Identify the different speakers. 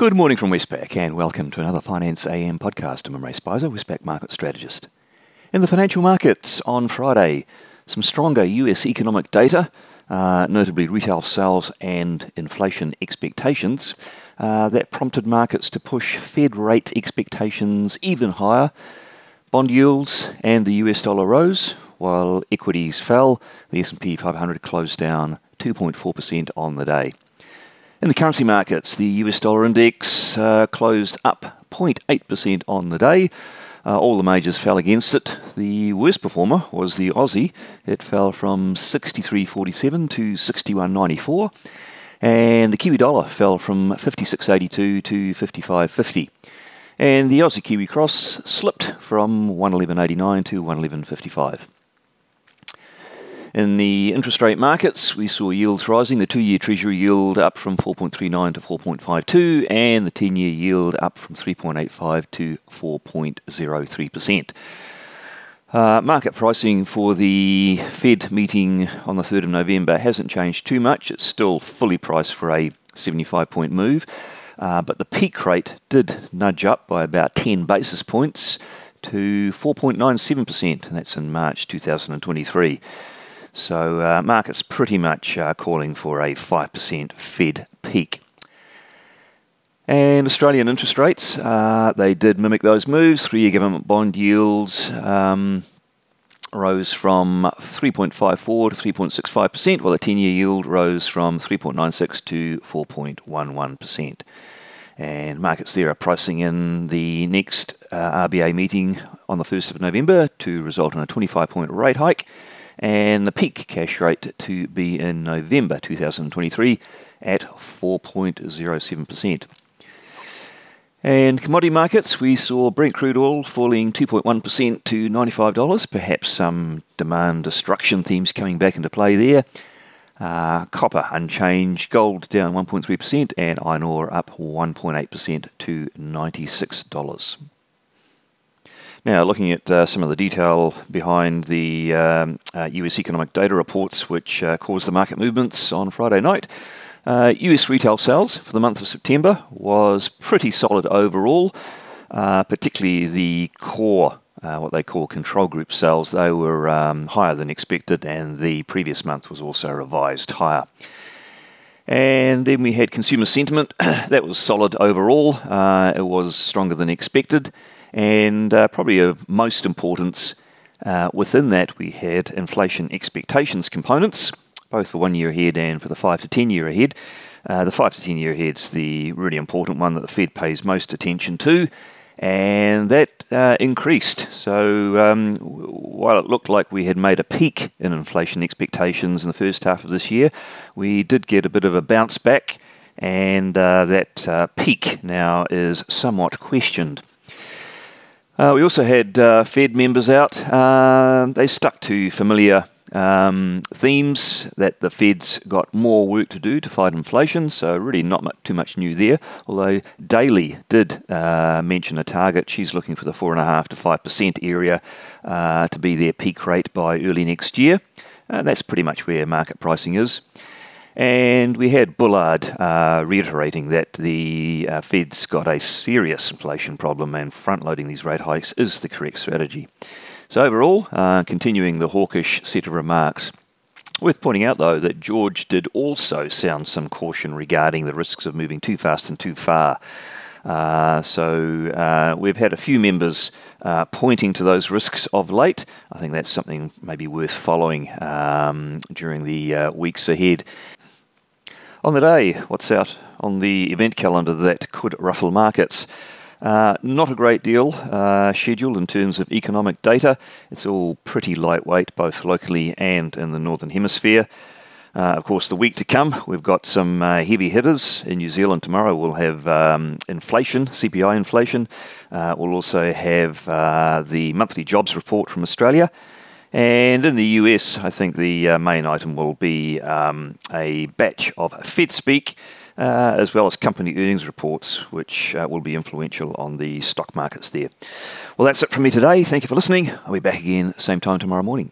Speaker 1: Good morning from Westpac and welcome to another Finance AM podcast. I'm Imre Speizer, Westpac Market Strategist. In the financial markets on Friday, some stronger US economic data, uh, notably retail sales and inflation expectations, uh, that prompted markets to push Fed rate expectations even higher. Bond yields and the US dollar rose, while equities fell. The S&P 500 closed down 2.4% on the day. In the currency markets, the US dollar index uh, closed up 0.8% on the day. Uh, all the majors fell against it. The worst performer was the Aussie. It fell from 63.47 to 61.94. And the Kiwi dollar fell from 56.82 to 55.50. And the Aussie Kiwi cross slipped from 111.89 to 111.55. In the interest rate markets, we saw yields rising. The two year Treasury yield up from 4.39 to 4.52, and the 10 year yield up from 3.85 to 4.03%. Uh, market pricing for the Fed meeting on the 3rd of November hasn't changed too much. It's still fully priced for a 75 point move, uh, but the peak rate did nudge up by about 10 basis points to 4.97%, and that's in March 2023. So uh, markets pretty much uh, calling for a 5% Fed peak. And Australian interest rates, uh, they did mimic those moves. Three year government bond yields um, rose from 3.54 to 3.65%, while the 10 year yield rose from 3.96 to 4.11%. And markets there are pricing in the next uh, RBA meeting on the 1st of November to result in a 25 point rate hike and the peak cash rate to be in November 2023 at 4.07%. And commodity markets, we saw Brent crude oil falling 2.1% to $95, perhaps some demand destruction themes coming back into play there. Uh, copper unchanged, gold down 1.3%, and iron ore up 1.8% to $96. Now, looking at uh, some of the detail behind the um, uh, US economic data reports, which uh, caused the market movements on Friday night, US uh, retail sales for the month of September was pretty solid overall, uh, particularly the core. Uh, what they call control group sales, they were um, higher than expected, and the previous month was also revised higher. And then we had consumer sentiment. that was solid overall. Uh, it was stronger than expected. And uh, probably of most importance uh, within that, we had inflation expectations components, both for one year ahead and for the five to ten year ahead. Uh, the five to ten year ahead's the really important one that the Fed pays most attention to, and that uh, increased. So um, while it looked like we had made a peak in inflation expectations in the first half of this year, we did get a bit of a bounce back, and uh, that uh, peak now is somewhat questioned. Uh, we also had uh, Fed members out. Uh, they stuck to familiar um, themes that the Fed's got more work to do to fight inflation, so really not much, too much new there. Although Daly did uh, mention a target, she's looking for the 4.5 to 5% area uh, to be their peak rate by early next year. Uh, that's pretty much where market pricing is. And we had Bullard uh, reiterating that the uh, Fed's got a serious inflation problem and front loading these rate hikes is the correct strategy. So, overall, uh, continuing the hawkish set of remarks. Worth pointing out, though, that George did also sound some caution regarding the risks of moving too fast and too far. Uh, so uh, we've had a few members uh, pointing to those risks of late. I think that's something maybe worth following um, during the uh, weeks ahead. On the day, what's out on the event calendar that could ruffle markets? Uh, not a great deal uh, scheduled in terms of economic data. It's all pretty lightweight, both locally and in the Northern Hemisphere. Uh, of course, the week to come, we've got some uh, heavy hitters. In New Zealand tomorrow, we'll have um, inflation, CPI inflation. Uh, we'll also have uh, the monthly jobs report from Australia. And in the US, I think the uh, main item will be um, a batch of Fed speak, uh, as well as company earnings reports, which uh, will be influential on the stock markets there. Well, that's it from me today. Thank you for listening. I'll be back again same time tomorrow morning.